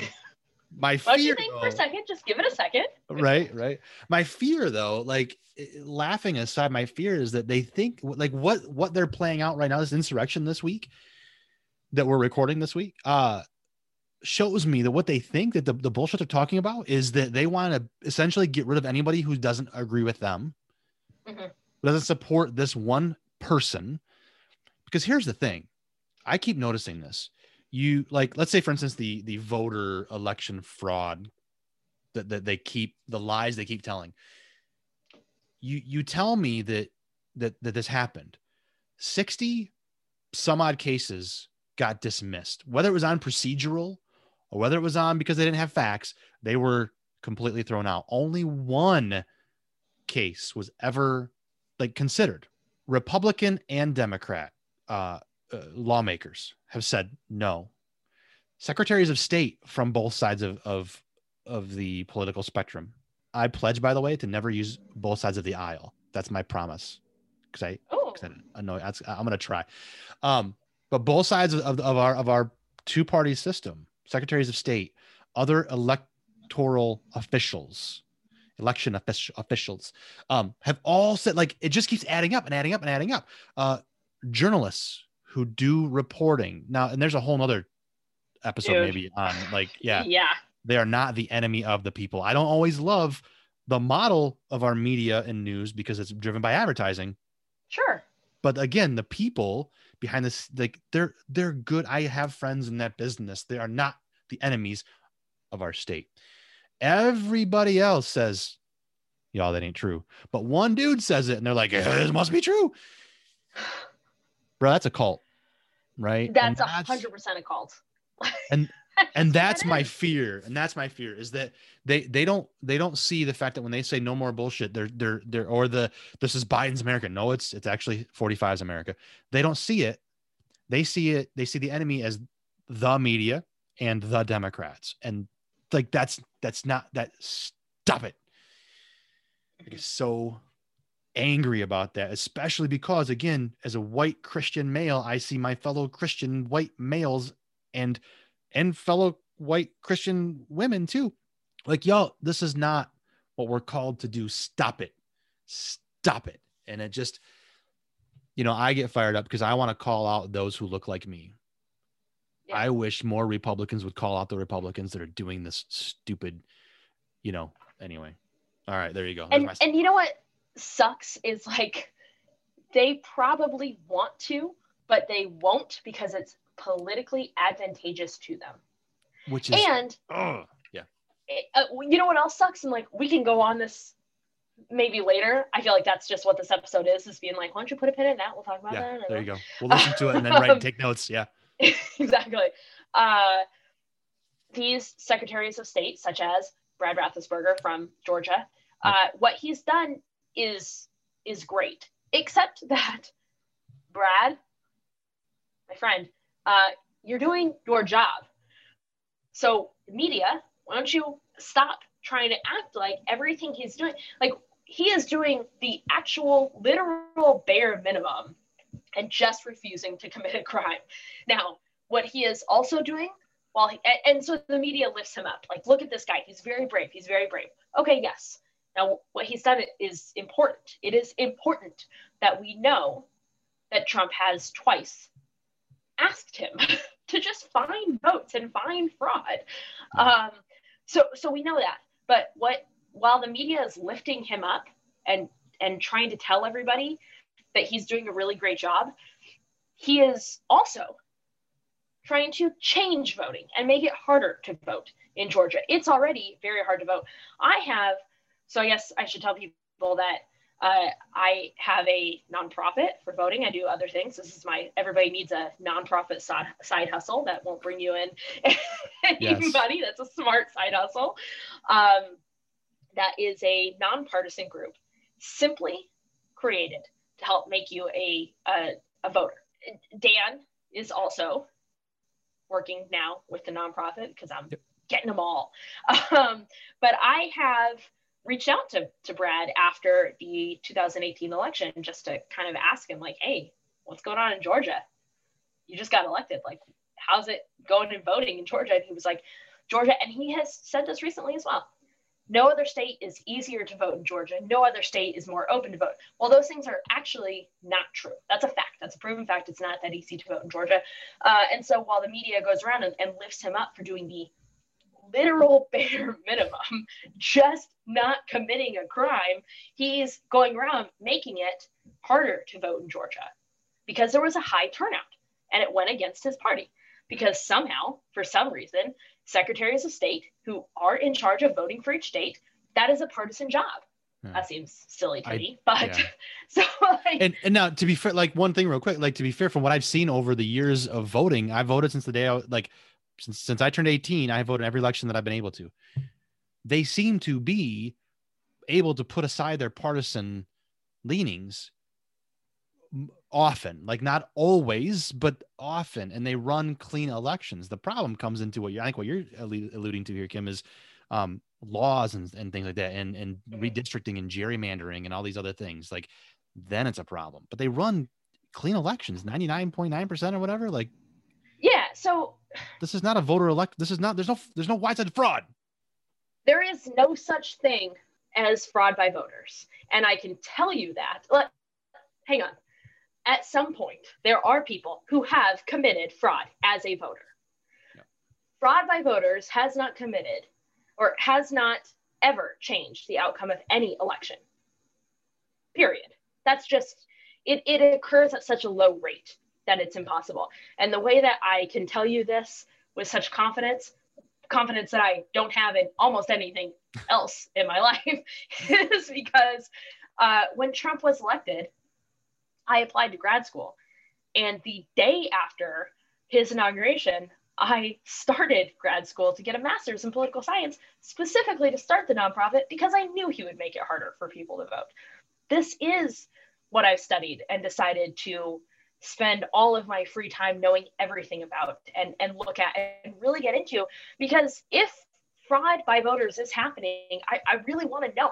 Speaker 1: my
Speaker 2: Why don't you
Speaker 1: fear
Speaker 2: think for a second? Just give it a second.
Speaker 1: right right my fear though like eh, laughing aside my fear is that they think like what what they're playing out right now this insurrection this week that we're recording this week uh shows me that what they think that the, the bullshit they're talking about is that they want to essentially get rid of anybody who doesn't agree with them
Speaker 2: Mhm.
Speaker 1: doesn't support this one person because here's the thing i keep noticing this you like let's say for instance the the voter election fraud that, that they keep the lies they keep telling. You you tell me that that that this happened. 60 some odd cases got dismissed whether it was on procedural or whether it was on because they didn't have facts they were completely thrown out. Only one case was ever like considered republican and democrat uh, uh, lawmakers have said no. Secretaries of state from both sides of, of of the political spectrum. I pledge by the way to never use both sides of the aisle. That's my promise. Because i
Speaker 2: Oh,
Speaker 1: 'cause I, know that's, i'm gonna try. Um but both sides of, of, of our of our two party system secretaries of state other electoral officials election offic- officials um have all said like it just keeps adding up and adding up and adding up. Uh journalists who do reporting now and there's a whole nother episode
Speaker 2: Dude.
Speaker 1: maybe on like yeah
Speaker 2: yeah.
Speaker 1: they are not the enemy of the people i don't always love the model of our media and news because it's driven by advertising
Speaker 2: Sure.
Speaker 1: but again the people behind this like they're they're good i have friends in that business they are not the enemies of our state everybody else says y'all that ain't true but one dude says it and they're like "Eh, it must be true bro that's a cult right?
Speaker 2: That's a hundred percent a cult.
Speaker 1: And- and that's
Speaker 2: That
Speaker 1: my fear. And that's my fear is that they they don't they don't see the fact that when they say no more bullshit they're they're they're or the this is biden's america. No it's it's actually 45's america. They don't see it. They see it they see the enemy as the media and the democrats. And like that's that's not that stop it. I get so angry about that especially because again as a white christian male i see my fellow christian white males and and fellow white Christian women too. Like, y'all, this is not what we're called to do. Stop it. Stop it. And it just, you know, I get fired up because I want to call out those who look like me.
Speaker 2: Yeah.
Speaker 1: I wish more Republicans would call out the Republicans that are doing this stupid, you know, anyway. All right, there you go. There's
Speaker 2: And
Speaker 1: my-
Speaker 2: and you know what sucks is like they probably want to, but they won't because it's politically advantageous to them.
Speaker 1: which is,
Speaker 2: And
Speaker 1: ugh, yeah.
Speaker 2: it- uh, you know what else sucks? And like we can go on this maybe later. I feel like that's just what this episode is, is being like, why don't you put a pin in that? We'll talk about
Speaker 1: Yeah,
Speaker 2: that.
Speaker 1: there you go. We'll listen to it and then write and take notes. Yeah.
Speaker 2: exactly. Uh, these secretaries of state, such as Brad Raffensperger from Georgia, uh, what he's done is is great, except that Brad, my friend, uh, you're doing your job. So, media, why don't you stop trying to act like everything he's doing, like he is doing the actual literal bare minimum and just refusing to commit a crime. Now, what he is also doing while he, and, and so the media lifts him up like, look at this guy. He's very brave. He's very brave. Okay, yes. Now, what he's done is important. It is important that we know that Trump has twice asked him to just find votes and find fraud. Um, so, so we know that. But what while the media is lifting him up and and trying to tell everybody that he's doing a really great job, he is also trying to change voting and make it harder to vote in Georgia. It's already very hard to vote. I have, so I guess I should tell people that uh, I have a nonprofit for voting. I do other things. This is my everybody needs a nonprofit side, side hustle that won't bring you in anybody. yes. That's a smart side hustle. Um, that is a nonpartisan group, simply created to help make you a, a, a voter. Dan is also working now with the nonprofit because I'm yep. getting them all. Um, but I have reached out to, to Brad after the 2018 election just to kind of ask him, like, hey, what's going on in Georgia? You just got elected. Like, how's it going in voting in Georgia? And he was like, Georgia. And he has said this recently as well. No other state is easier to vote in Georgia. No other state is more open to vote. Well, those things are actually not true. That's a fact. That's a proven fact. It's not that easy to vote in Georgia. Uh, and so while the media goes around and, and lifts him up for doing the literal bare minimum, just not committing a crime, he's going around making it harder to vote in Georgia because there was a high turnout and it went against his party. Because somehow, for some reason, secretaries of state who are in charge of voting for each state, that is a partisan job. Yeah. That seems silly to I, me, but yeah. so
Speaker 1: like, and and now to be fair, like one thing real quick, like to be fair, from what I've seen over the years of voting, I voted since the day I like since since I turned 18, I voted in every election that I've been able to. They seem to be able to put aside their partisan leanings often, like not always, but often, and they run clean elections. The problem comes into what you I think what you're alluding to here, Kim, is um, laws and, and things like that, and and redistricting and gerrymandering and all these other things. Like then it's a problem. But they run clean elections, ninety nine point nine percent or whatever. Like
Speaker 2: yeah, so
Speaker 1: this is not a voter elect. This is not. There's no. There's no widespread fraud.
Speaker 2: There is no such thing as fraud by voters, and I can tell you that. Let, hang on. At some point, there are people who have committed fraud as a voter. Fraud by voters has not committed, or has not ever changed the outcome of any election. Period. That's just it. It occurs at such a low rate that it's impossible. And the way that I can tell you this with such confidence, confidence that I don't have in almost anything else in my life, is because uh, when Trump was elected, I applied to grad school. And the day after his inauguration, I started grad school to get a master's in political science, specifically to start the nonprofit because I knew he would make it harder for people to vote. This is what I've studied and decided to spend all of my free time knowing everything about and, and look at and really get into. Because if fraud by voters is happening i, I really want to know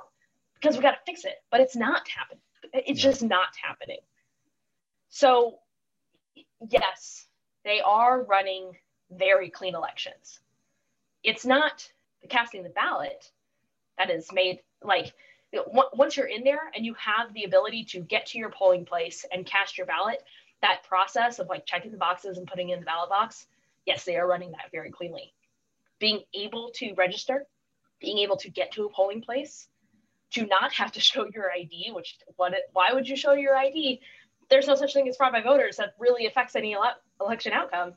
Speaker 2: because we got to fix it but it's not happening. It's yeah. just not happening. So yes they are running very clean elections. It's not the casting the ballot that is made like once you're in there and you have the ability to get to your polling place and cast your ballot that process of like checking the boxes and putting in the ballot box, yes, they are running that very cleanly. Being able to register, being able to get to a polling place, to not have to show your ID, which what it, why would you show your ID? There's no such thing as fraud by voters that really affects any ele- election outcome.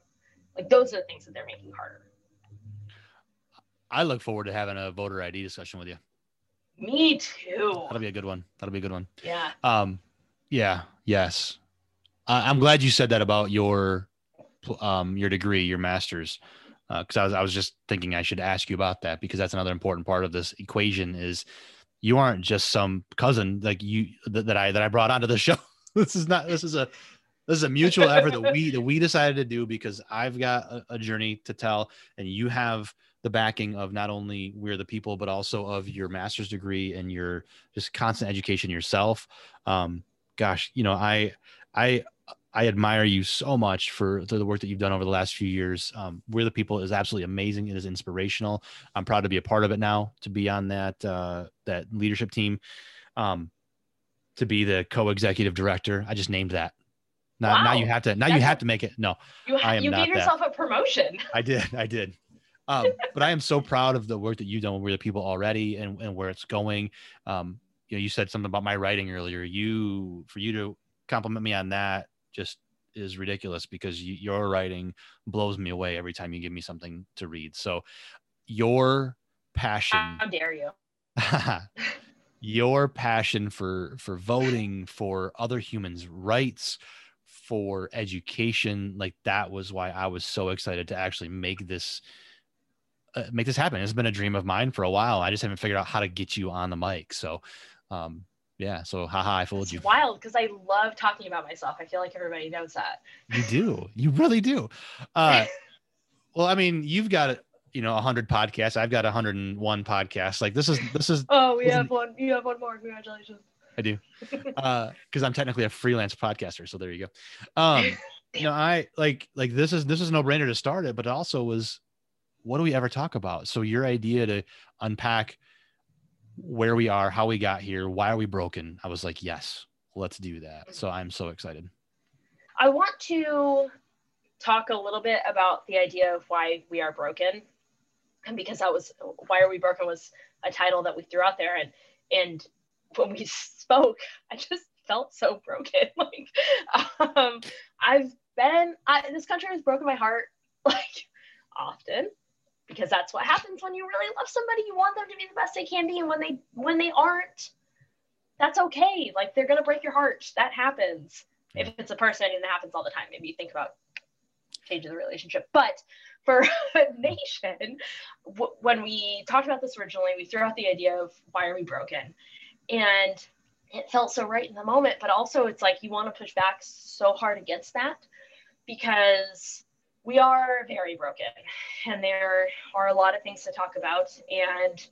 Speaker 2: Like those are the things that they're making harder.
Speaker 1: I look forward to having a voter ID discussion with you.
Speaker 2: Me too.
Speaker 1: That'll be a good one. That'll be a good one.
Speaker 2: Yeah.
Speaker 1: Um, yeah. Yes. Uh, I'm glad you said that about your um, your degree, your master's, because uh, I was I was just thinking I should ask you about that because that's another important part of this equation is you aren't just some cousin like you that, I that I brought onto the show. this is not this is a this is a mutual effort that we that we decided to do because I've got a, a, journey to tell, and you have the backing of not only we're the people, but also of your master's degree and your just constant education yourself. Um, gosh, you know, I I I admire you so much for the work that you've done over the last few years. Um, We're the People is absolutely amazing. It is inspirational. I'm proud to be a part of it now, to be on that uh, that leadership team, um, to be the co-executive director. I just named that. Now, wow. now you have to. Now That's you have to make it. No,
Speaker 2: you, ha- you gave yourself that. a promotion.
Speaker 1: I did. I did. Um, but I am so proud of the work that you've done with We're the People already and, and where it's going. Um, you know, you said something about my writing earlier. You for you to compliment me on that just is ridiculous because you, your writing blows me away every time you give me something to read. So your passion.
Speaker 2: How dare you?
Speaker 1: your passion for for voting for other humans' rights, for education, like that was why I was so excited to actually make this uh, make this happen. It's been a dream of mine for a while. I just haven't figured out how to get you on the mic. So um, yeah. So haha, I fooled
Speaker 2: it's
Speaker 1: you.
Speaker 2: Wild because I love talking about myself. I feel like everybody knows that.
Speaker 1: You do. You really do. Uh, well, I mean, you've got you know 100 podcasts. I've got 101 podcasts. Like this is this is.
Speaker 2: Oh, we have one. You have one more. Congratulations.
Speaker 1: I do, because uh, I'm technically a freelance podcaster. So there you go. Um, you know, I like like this is this is no brainer to start it, but it also was, what do we ever talk about? So your idea to unpack where we are, how we got here, why are we broken? I was like, yes, let's do that. So I'm so excited.
Speaker 2: I want to talk a little bit about the idea of why we are broken. And because that was why are we broken was a title that we threw out there. And and when we spoke, I just felt so broken. like um, I've been I, this country has broken my heart like often because that's what happens when you really love somebody. You want them to be the best they can be. And when they when they aren't that's okay. Like they're gonna break your heart. That happens. If it's a person and it happens all the time maybe you think about changing the relationship. But for a nation w- when we talked about this originally we threw out the idea of why are we broken? And it felt so right in the moment but also it's like you want to push back so hard against that because we are very broken and there are a lot of things to talk about and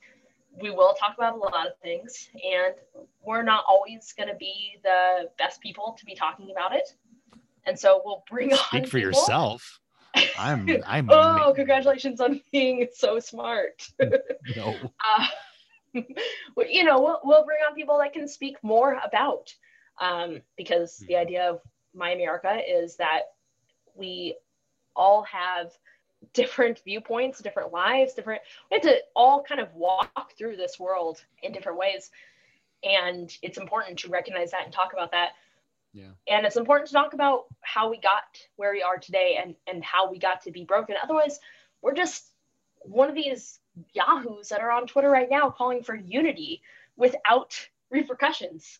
Speaker 2: we will talk about a lot of things and we're not always going to be the best people to be talking about it. And so we'll bring on
Speaker 1: speak on for people. yourself. I'm i'm
Speaker 2: oh congratulations on being so smart. No. Uh, you know we'll, we'll bring on people that can speak more about um, because the hmm. idea of my america is that we all have different viewpoints, different lives, different, we have to all kind of walk through this world in different ways. And it's important to recognize that and talk about that.
Speaker 1: Yeah.
Speaker 2: And it's important to talk about how we got where we are today and, and how we got to be broken. Otherwise, we're just one of these yahoos that are on Twitter right now calling for unity without repercussions,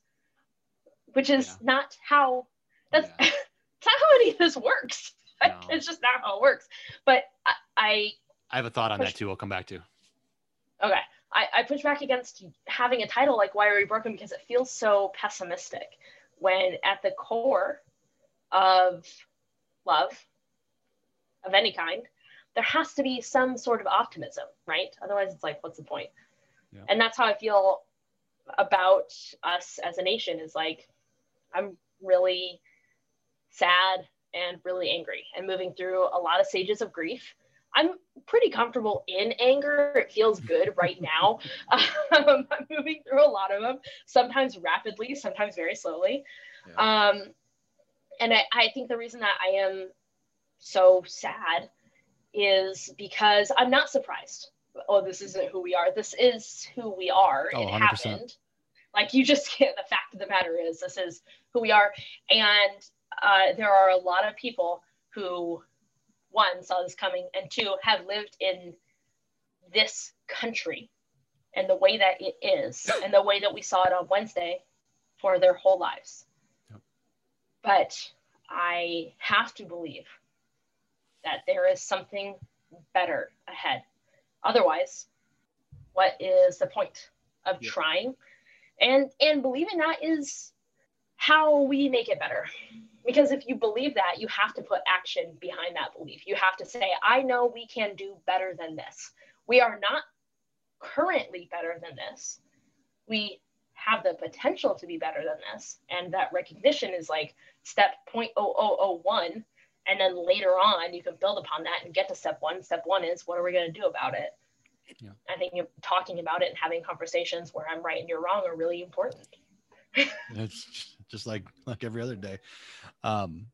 Speaker 2: which is yeah. not how that's, yeah. that's not how any of this works. No. it's just not how it works. But I, I,
Speaker 1: I have a thought on push, that too. I'll come back to.
Speaker 2: Okay, I, I push back against having a title like "Why Are We Broken" because it feels so pessimistic. When at the core of love of any kind, there has to be some sort of optimism, right? Otherwise, it's like, what's the point? Yeah. And that's how I feel about us as a nation. Is like, I'm really sad and really angry and moving through a lot of stages of grief. I'm pretty comfortable in anger. It feels good right now. Um, I'm moving through a lot of them, sometimes rapidly, sometimes very slowly. Yeah. Um, and I, I think the reason that I am so sad is because I'm not surprised. Oh, this isn't who we are. This is who we are. Oh, it 100%. happened. Like you just can't. The fact of the matter is, this is who we are. And uh, there are a lot of people who, one, saw this coming, and two, have lived in this country and the way that it is and the way that we saw it on Wednesday for their whole lives. Yep. But I have to believe that there is something better ahead. Otherwise, what is the point of yep. trying? And and believing that is how we make it better Because if you believe that, you have to put action behind that belief. You have to say, I know we can do better than this. We are not currently better than this. We have the potential to be better than this. And that recognition is like step 0.0001. And then later on, you can build upon that and get to step one. Step one is what are we going to do about it? Yeah. I think talking about it and having conversations where I'm right and you're wrong are really important.
Speaker 1: it's just like like every other day. Um,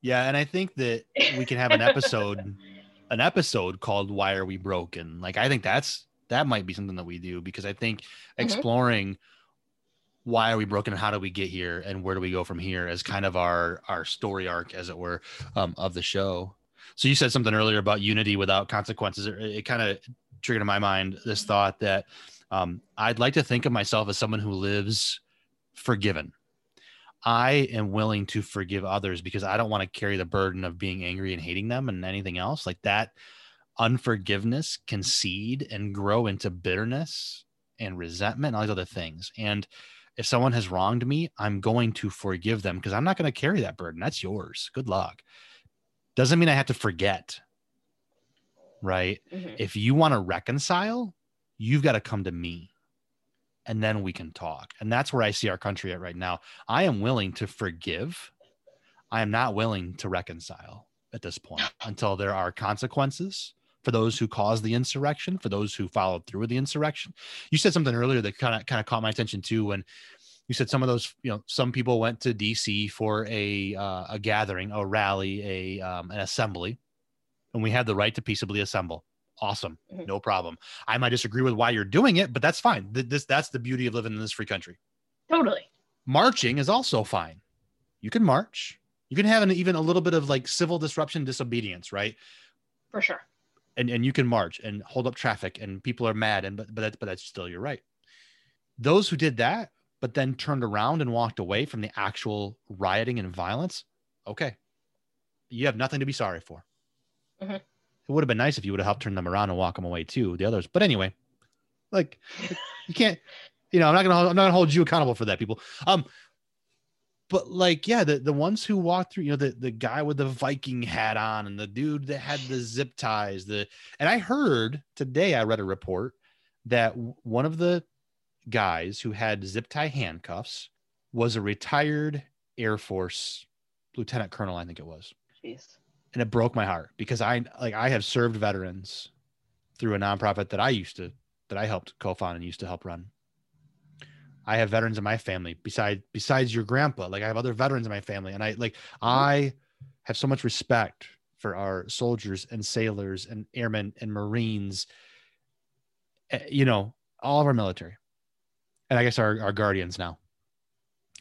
Speaker 1: yeah, and I think that we can have an episode, an episode called "Why Are We Broken?" Like I think that's that might be something that we do because I think mm-hmm. exploring why are we broken and how do we get here and where do we go from here as kind of our our story arc as it were um, of the show so you said something earlier about unity without consequences it, it kind of triggered in my mind this mm-hmm. thought that um, i'd like to think of myself as someone who lives forgiven i am willing to forgive others because i don't want to carry the burden of being angry and hating them and anything else like that unforgiveness can seed and grow into bitterness and resentment and all these other things. And if someone has wronged me, I'm going to forgive them because I'm not going to carry that burden. That's yours. Good luck. Doesn't mean I have to forget. Right. Mm-hmm. If you want to reconcile, you've got to come to me and then we can talk. And that's where I see our country at right now. I am willing to forgive. I am not willing to reconcile at this point until there are consequences for those who caused the insurrection, for those who followed through with the insurrection. You said something earlier that kind of kind of caught my attention too when you said some of those, you know, some people went to DC for a uh, a gathering, a rally, a um, an assembly, and we had the right to peaceably assemble. Awesome, mm-hmm. no problem. I might disagree with why you're doing it, but that's fine. This that's the beauty of living in this free country.
Speaker 2: Totally.
Speaker 1: Marching is also fine. You can march. You can have an even a little bit of like civil disruption, disobedience, right?
Speaker 2: For sure
Speaker 1: and and you can march and hold up traffic and people are mad and but but that's but that's still you're right those who did that but then turned around and walked away from the actual rioting and violence okay you have nothing to be sorry for mm-hmm. It would have been nice if you would have helped turn them around and walk them away too the others. But anyway like you can't you know i'm not gonna i'm not gonna hold you accountable for that people. Um but like yeah the, the ones who walked through you know the, the guy with the viking hat on and the dude that had the zip ties the and i heard today i read a report that one of the guys who had zip tie handcuffs was a retired air force lieutenant colonel i think it was.
Speaker 2: Jeez.
Speaker 1: And it broke my heart because i like i have served veterans through a nonprofit that i used to that i helped co-found and used to help run I have veterans in my family besides besides your grandpa. Like I have other veterans in my family, and I like I have so much respect for our soldiers and sailors and airmen and Marines. Eh, you know, all of our military, and I guess our our guardians now.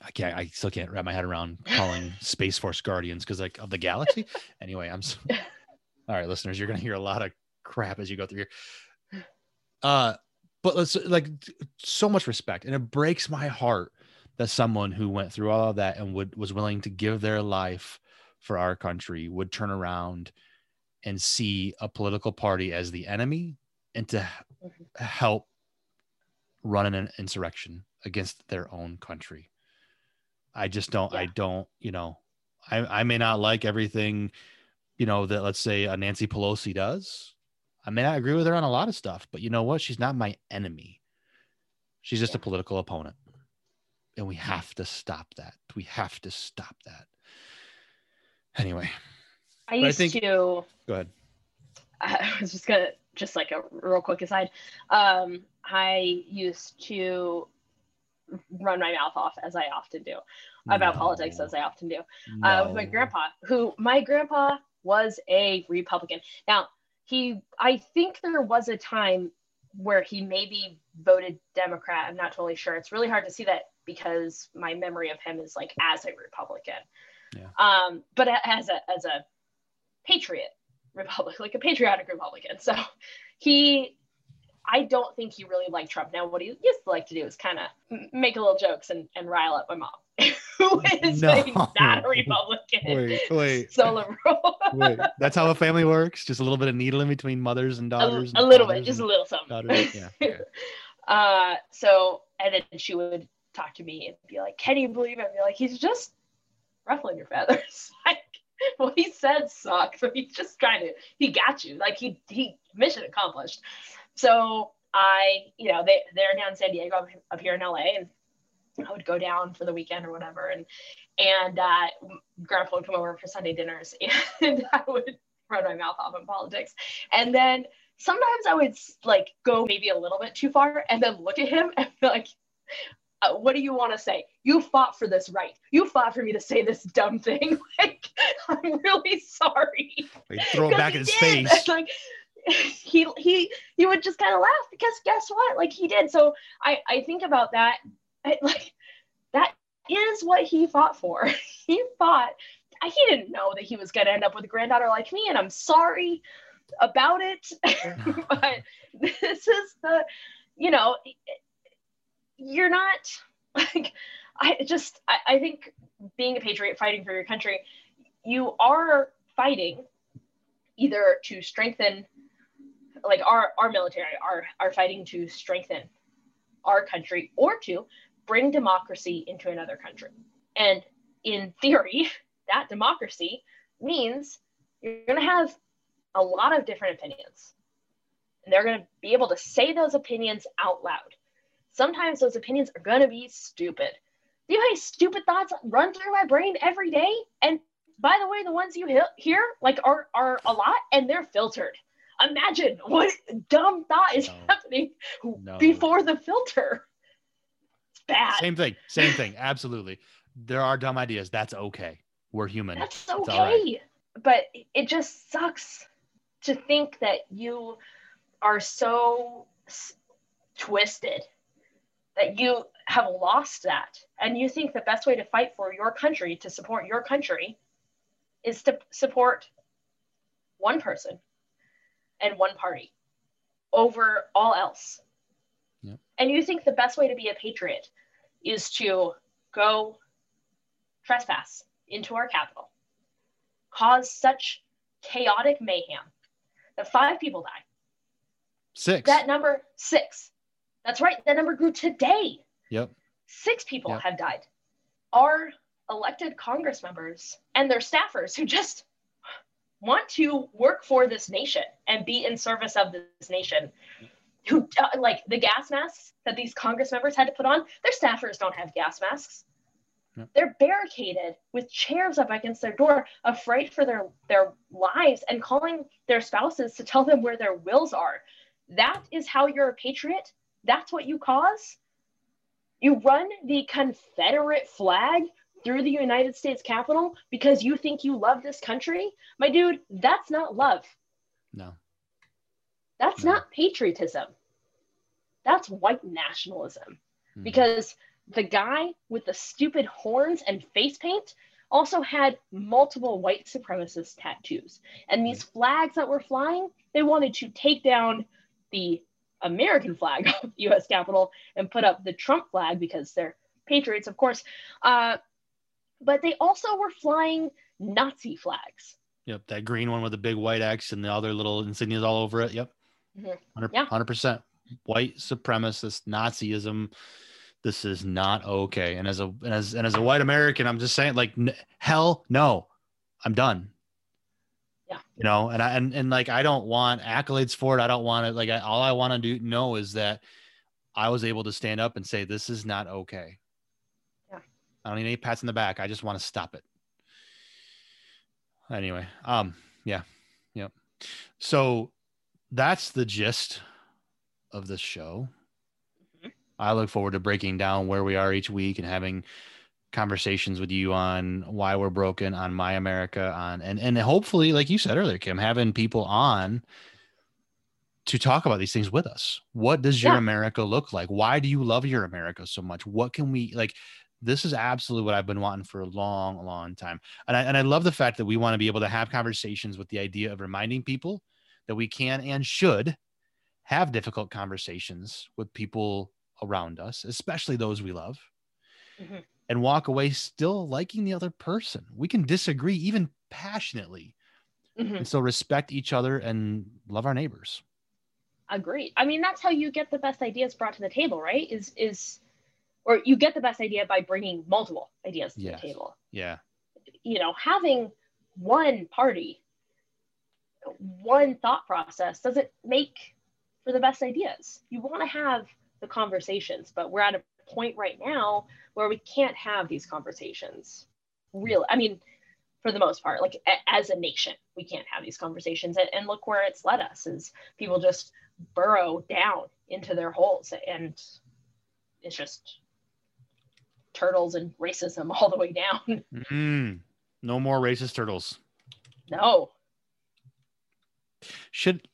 Speaker 1: I can't. I still can't wrap my head around calling Space Force guardians because like of the galaxy. anyway, I'm. So, all right, listeners, you're gonna hear a lot of crap as you go through here. Uh, but let's like so much respect and it breaks my heart that someone who went through all of that and would was willing to give their life for our country would turn around and see a political party as the enemy and to mm-hmm. help run an insurrection against their own country i just don't yeah. i don't you know I, I may not like everything you know that let's say a nancy pelosi does I may not agree with her on a lot of stuff, but you know what? She's not my enemy. She's just a political opponent. And we have to stop that. We have to stop that. Anyway.
Speaker 2: I used I think, to
Speaker 1: go ahead.
Speaker 2: I was just gonna just like a real quick aside. Um, I used to run my mouth off as I often do about no. politics as I often do no. uh, with my grandpa, who my grandpa was a Republican. Now he I think there was a time where he maybe voted Democrat. I'm not totally sure. It's really hard to see that because my memory of him is like as a Republican. Yeah. Um, but as a as a patriot Republic, like a patriotic Republican. So he I don't think he really liked Trump. Now, what he used to like to do is kind of make a little jokes and, and rile up my mom, who is no. not a Republican.
Speaker 1: Wait, wait.
Speaker 2: So liberal.
Speaker 1: wait, that's how a family works? Just a little bit of needling between mothers and daughters?
Speaker 2: A, a little bit, just a little something. Yeah. Okay. uh, so, and then she would talk to me and be like, can you believe it? And be like, he's just ruffling your feathers. like what he said sucks. So he's just trying to he got you. Like he he mission accomplished. So I, you know, they they're down in San Diego up, up here in LA and I would go down for the weekend or whatever and and uh, grandpa would come over for Sunday dinners and I would run my mouth off in politics. And then sometimes I would like go maybe a little bit too far and then look at him and be like, uh, what do you want to say? You fought for this right. You fought for me to say this dumb thing. like, I'm really sorry.
Speaker 1: throw it back in his did. face.
Speaker 2: like, he he he would just kind of laugh because guess what? Like he did. So I I think about that. I, like that is what he fought for. he fought. He didn't know that he was going to end up with a granddaughter like me, and I'm sorry about it. but this is the, you know, you're not like I just I, I think being a patriot fighting for your country, you are fighting either to strengthen like our our military are are fighting to strengthen our country or to bring democracy into another country. And in theory, that democracy means you're going to have a lot of different opinions. And they're going to be able to say those opinions out loud sometimes those opinions are going to be stupid. Do you how stupid thoughts run through my brain every day? And by the way, the ones you hear like are are a lot and they're filtered. Imagine what dumb thought is no. happening no. before the filter. It's bad.
Speaker 1: Same thing. Same thing. Absolutely. There are dumb ideas. That's okay. We're human.
Speaker 2: That's okay. But it just sucks to think that you are so twisted that you have lost that and you think the best way to fight for your country to support your country is to support one person and one party over all else yep. and you think the best way to be a patriot is to go trespass into our Capitol cause such chaotic mayhem that five people die
Speaker 1: six
Speaker 2: that number six that's right. That number grew today.
Speaker 1: Yep.
Speaker 2: Six people yep. have died. Our elected Congress members and their staffers who just want to work for this nation and be in service of this nation who uh, like the gas masks that these congress members had to put on their staffers don't have gas masks yep. they're barricaded with chairs up against their door afraid for their their lives and calling their spouses to tell them where their wills are that is how you're a patriot that's what you cause? You run the Confederate flag through the United States Capitol because you think you love this country? My dude, that's not love.
Speaker 1: No.
Speaker 2: That's no. not patriotism. That's white nationalism. Mm-hmm. Because the guy with the stupid horns and face paint also had multiple white supremacist tattoos. And these mm-hmm. flags that were flying, they wanted to take down the American flag of the U.S. Capitol and put up the Trump flag because they're patriots, of course. Uh, but they also were flying Nazi flags.
Speaker 1: Yep, that green one with the big white X and the other little insignias all over it. Yep, mm-hmm. 100 percent white supremacist Nazism. This is not okay. And as a and as and as a white American, I'm just saying, like, n- hell no, I'm done.
Speaker 2: Yeah.
Speaker 1: You know, and I and, and like I don't want accolades for it. I don't want it. Like I, all I want to do know is that I was able to stand up and say this is not okay.
Speaker 2: Yeah.
Speaker 1: I don't need any pats in the back. I just want to stop it. Anyway, um, yeah, yep. So that's the gist of the show. Mm-hmm. I look forward to breaking down where we are each week and having conversations with you on why we're broken on my america on and and hopefully like you said earlier kim having people on to talk about these things with us what does your yeah. america look like why do you love your america so much what can we like this is absolutely what i've been wanting for a long long time and i, and I love the fact that we want to be able to have conversations with the idea of reminding people that we can and should have difficult conversations with people around us especially those we love mm-hmm and walk away still liking the other person. We can disagree even passionately mm-hmm. and still respect each other and love our neighbors.
Speaker 2: Agreed. I mean, that's how you get the best ideas brought to the table, right? Is is or you get the best idea by bringing multiple ideas to yes. the table.
Speaker 1: Yeah.
Speaker 2: you know, having one party, one thought process doesn't make for the best ideas. You want to have the conversations, but we're at a point right now where we can't have these conversations. Really, I mean, for the most part, like a, as a nation, we can't have these conversations. And, and look where it's led us is people just burrow down into their holes and it's just turtles and racism all the way down.
Speaker 1: Mm, no more racist turtles.
Speaker 2: No.
Speaker 1: Should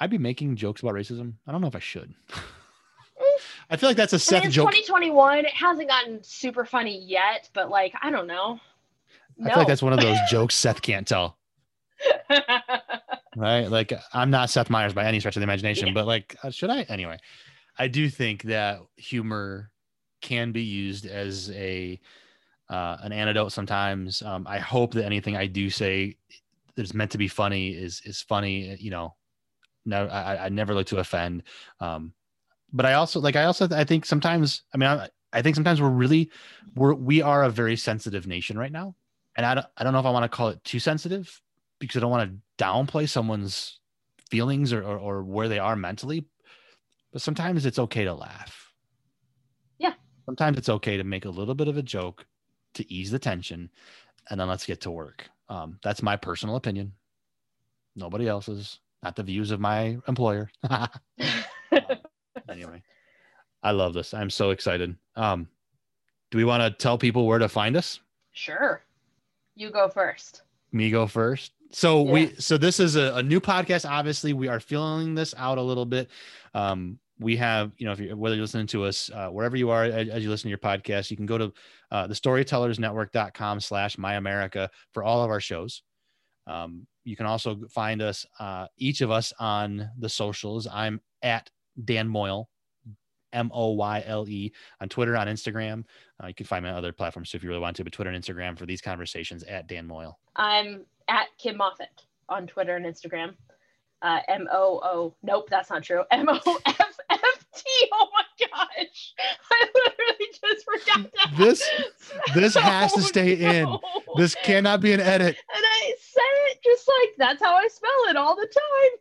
Speaker 1: I be making jokes about racism? I don't know if I should. I feel like that's a Seth
Speaker 2: I mean, it's
Speaker 1: joke.
Speaker 2: 2021. It hasn't gotten super funny yet, but like, I don't know.
Speaker 1: I feel like that's one of those jokes Seth can't tell. right? Like I'm not Seth Meyers by any stretch of the imagination,
Speaker 2: Yeah.
Speaker 1: but like, uh, should I? Anyway, I do think that humor can be used as a uh, an antidote sometimes. Um, I hope that anything I do say that is meant to be funny is is funny. You know, no, I, I never look to offend. Um, but I also like I also I think sometimes I mean I, I think sometimes we're really we're we are a very sensitive nation right now, and I don't I don't know if I want to call it too sensitive because I don't want to downplay someone's feelings or, or or where they are mentally, but sometimes it's okay to laugh. Sometimes it's okay to make a little bit of a joke to ease the tension, and then let's get to work. Um, that's my personal opinion. Nobody else's. Not the views of my employer. anyway, I love this. I'm so excited. Um, do we want to tell people where to find us?
Speaker 2: sure. You go first.
Speaker 1: Me go first. So
Speaker 2: Yeah.
Speaker 1: we so this is a, a new podcast. Obviously, we are feeling this out a little bit. Um, we have, you know, if you whether you're listening to us uh, wherever you are as, as you listen to your podcast, you can go to uh, the storytellersnetwork.com slash my America for all of our shows. Um, you can also find us, uh, each of us on the socials. I'm at Dan Moyle, M O Y L E, on Twitter, on Instagram. Uh, you can find me on other platforms too if you really want to, but Twitter and Instagram for these conversations at Dan Moyle.
Speaker 2: I'm at Kim Moffat on Twitter and Instagram. Uh, M O O. Nope, that's not true. M O F F T. Oh my gosh! I literally just forgot that.
Speaker 1: This- this has to stay in. This cannot be an edit.
Speaker 2: And I said it just like that's how I spell it all the time.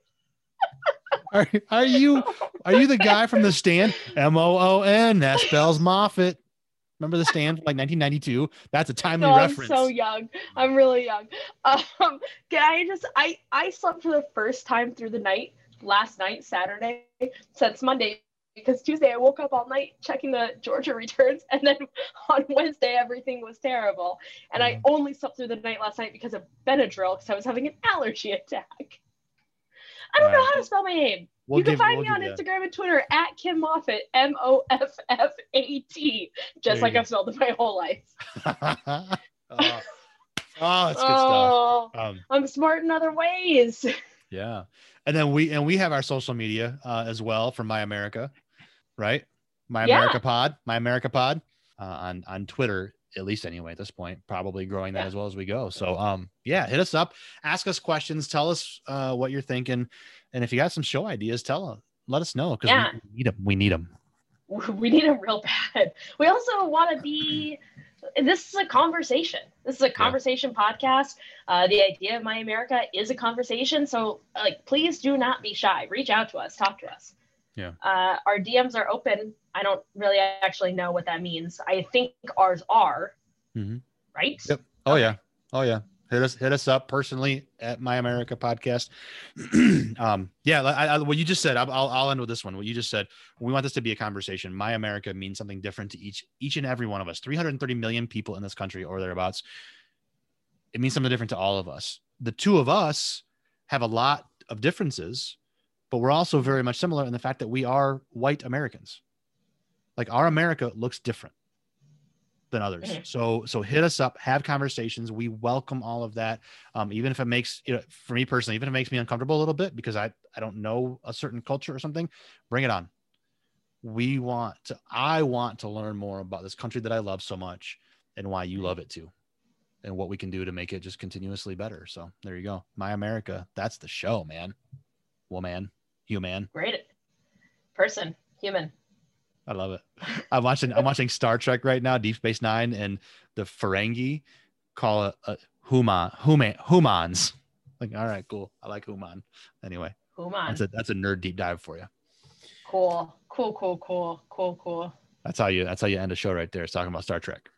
Speaker 1: Are, are you are you the guy from the stand? M O O N. That spells Moffat. Remember the stand from like 1992? That's a timely
Speaker 2: time. No, I'm
Speaker 1: reference.
Speaker 2: so young. I'm really young. Um, can I just I I slept for the first time through the night last night, Saturday, since Monday. Because Tuesday I woke up all night checking the Georgia returns, and then on Wednesday everything was terrible. And I
Speaker 1: Mhm.
Speaker 2: only slept through the night last night because of Benadryl, because I was having an allergy attack. I don't know how to spell my name.
Speaker 1: We'll
Speaker 2: you can
Speaker 1: give-
Speaker 2: find
Speaker 1: we'll
Speaker 2: me on Instagram and Twitter at Kim Moffat, M O F F A T, just
Speaker 1: There
Speaker 2: like. I've spelled it my whole life.
Speaker 1: oh, oh, that's good stuff.
Speaker 2: oh,
Speaker 1: Um,
Speaker 2: I'm smart in other ways.
Speaker 1: yeah, and then we and we have our social media uh, as well for My America, right? My
Speaker 2: Yeah.
Speaker 1: America Pod, My America Pod uh, on on Twitter at least anyway at this point probably growing that
Speaker 2: Yeah.
Speaker 1: as well as we go so um yeah hit us up ask us questions tell us uh what you're thinking and if you got some show ideas tell us let us know because
Speaker 2: Yeah.
Speaker 1: we need them we need them
Speaker 2: we need them real bad. We also want to be. This is a conversation. This is a conversation podcast. Uh, the idea of My America is a conversation. So, like, please do not be shy. Reach out to us. Talk to us.
Speaker 1: Yeah.
Speaker 2: Uh, our DMs are open. I don't really actually know what that means. I think ours are.
Speaker 1: Mhm.
Speaker 2: Right.
Speaker 1: Yep. oh yeah oh yeah hit us hit us up personally at my america podcast um yeah I, I, what you just said I'll, I'll I'll end with this one what you just said we want this to be a conversation my america means something different to each each and every one of us 330 million people in this country or thereabouts it means something different to all of us the two of us have a lot of differences but we're also very much similar in the fact that we are white americans like our america looks different than others.
Speaker 2: Mhm.
Speaker 1: So so hit us up, have conversations. We welcome all of that. Um, even if it makes you know, for me personally, even if it makes me uncomfortable a little bit because I I don't know a certain culture or something, bring it on. We want to I want to learn more about this country that I love so much and why you love it too. And what we can do to make it just continuously better. So there you go. My America. That's the show, man. Woman, human.
Speaker 2: Great. Person. Human.
Speaker 1: I love it. I'm watching I'm watching Star Trek right now, Deep Space Nine, and the Ferengi call it uh, a human, human, humans. Like, all right, cool. I like human. Anyway,
Speaker 2: Human.
Speaker 1: that's a that's a nerd deep dive for you.
Speaker 2: Cool. Cool. Cool. Cool. Cool. Cool.
Speaker 1: That's how you that's how you end a show right there. It's talking about Star Trek.